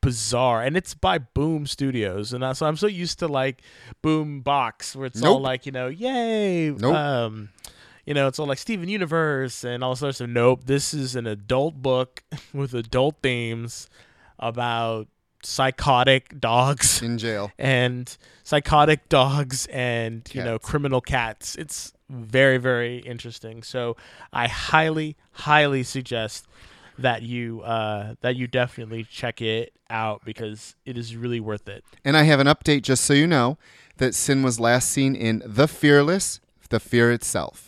bizarre and it's by boom studios and I- so i'm so used to like boom box where it's all like you know yay
Nope.
um you know, it's all like Steven Universe and all sorts of. Nope, this is an adult book with adult themes about psychotic dogs
In jail.
and psychotic dogs and you know criminal cats. It's very very interesting. So I highly highly suggest that you uh, that you definitely check it out because it is really worth it.
And I have an update just so you know that Sin was last seen in The Fearless, The Fear Itself.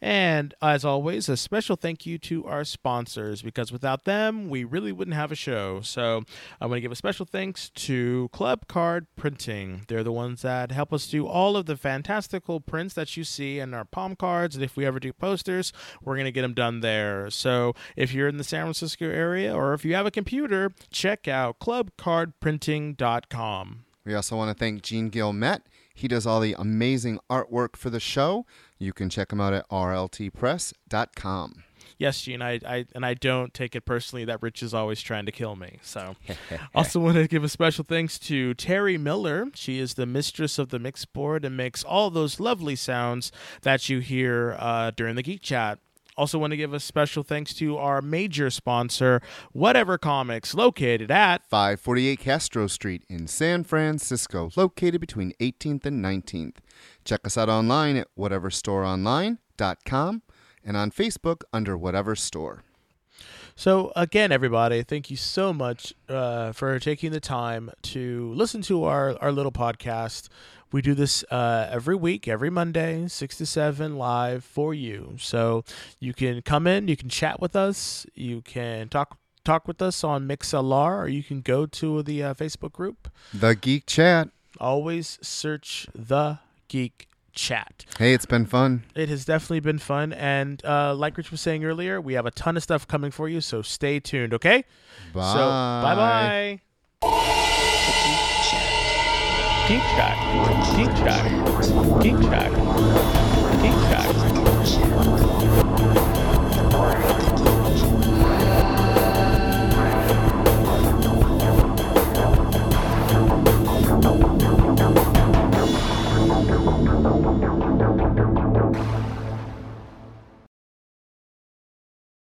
And as always, a special thank you to our sponsors because without them, we really wouldn't have a show. So I want to give a special thanks to Club Card Printing. They're the ones that help us do all of the fantastical prints that you see in our palm cards. And if we ever do posters, we're going to get them done there. So if you're in the San Francisco area or if you have a computer, check out clubcardprinting.com.
We also want to thank Gene Gilmet. He does all the amazing artwork for the show. You can check them out at rltpress.com.
Yes, Gene, I, I and I don't take it personally that Rich is always trying to kill me. So, also want to give a special thanks to Terry Miller. She is the mistress of the mix board and makes all those lovely sounds that you hear uh, during the Geek Chat. Also, want to give a special thanks to our major sponsor, Whatever Comics, located at
548 Castro Street in San Francisco, located between 18th and 19th. Check us out online at whateverstoreonline.com and on Facebook under Whatever Store.
So again, everybody, thank you so much uh, for taking the time to listen to our, our little podcast. We do this uh, every week, every Monday, six to seven, live for you. So you can come in, you can chat with us, you can talk talk with us on MixLR, or you can go to the uh, Facebook group.
The Geek Chat.
Always search the Geek Chat.
Hey, it's been fun.
It has definitely been fun, and uh, like Rich was saying earlier, we have a ton of stuff coming for you. So stay tuned, okay?
Bye.
So bye bye. Geek Chat. Geek Chat. Geek Chat.
Geek Chat.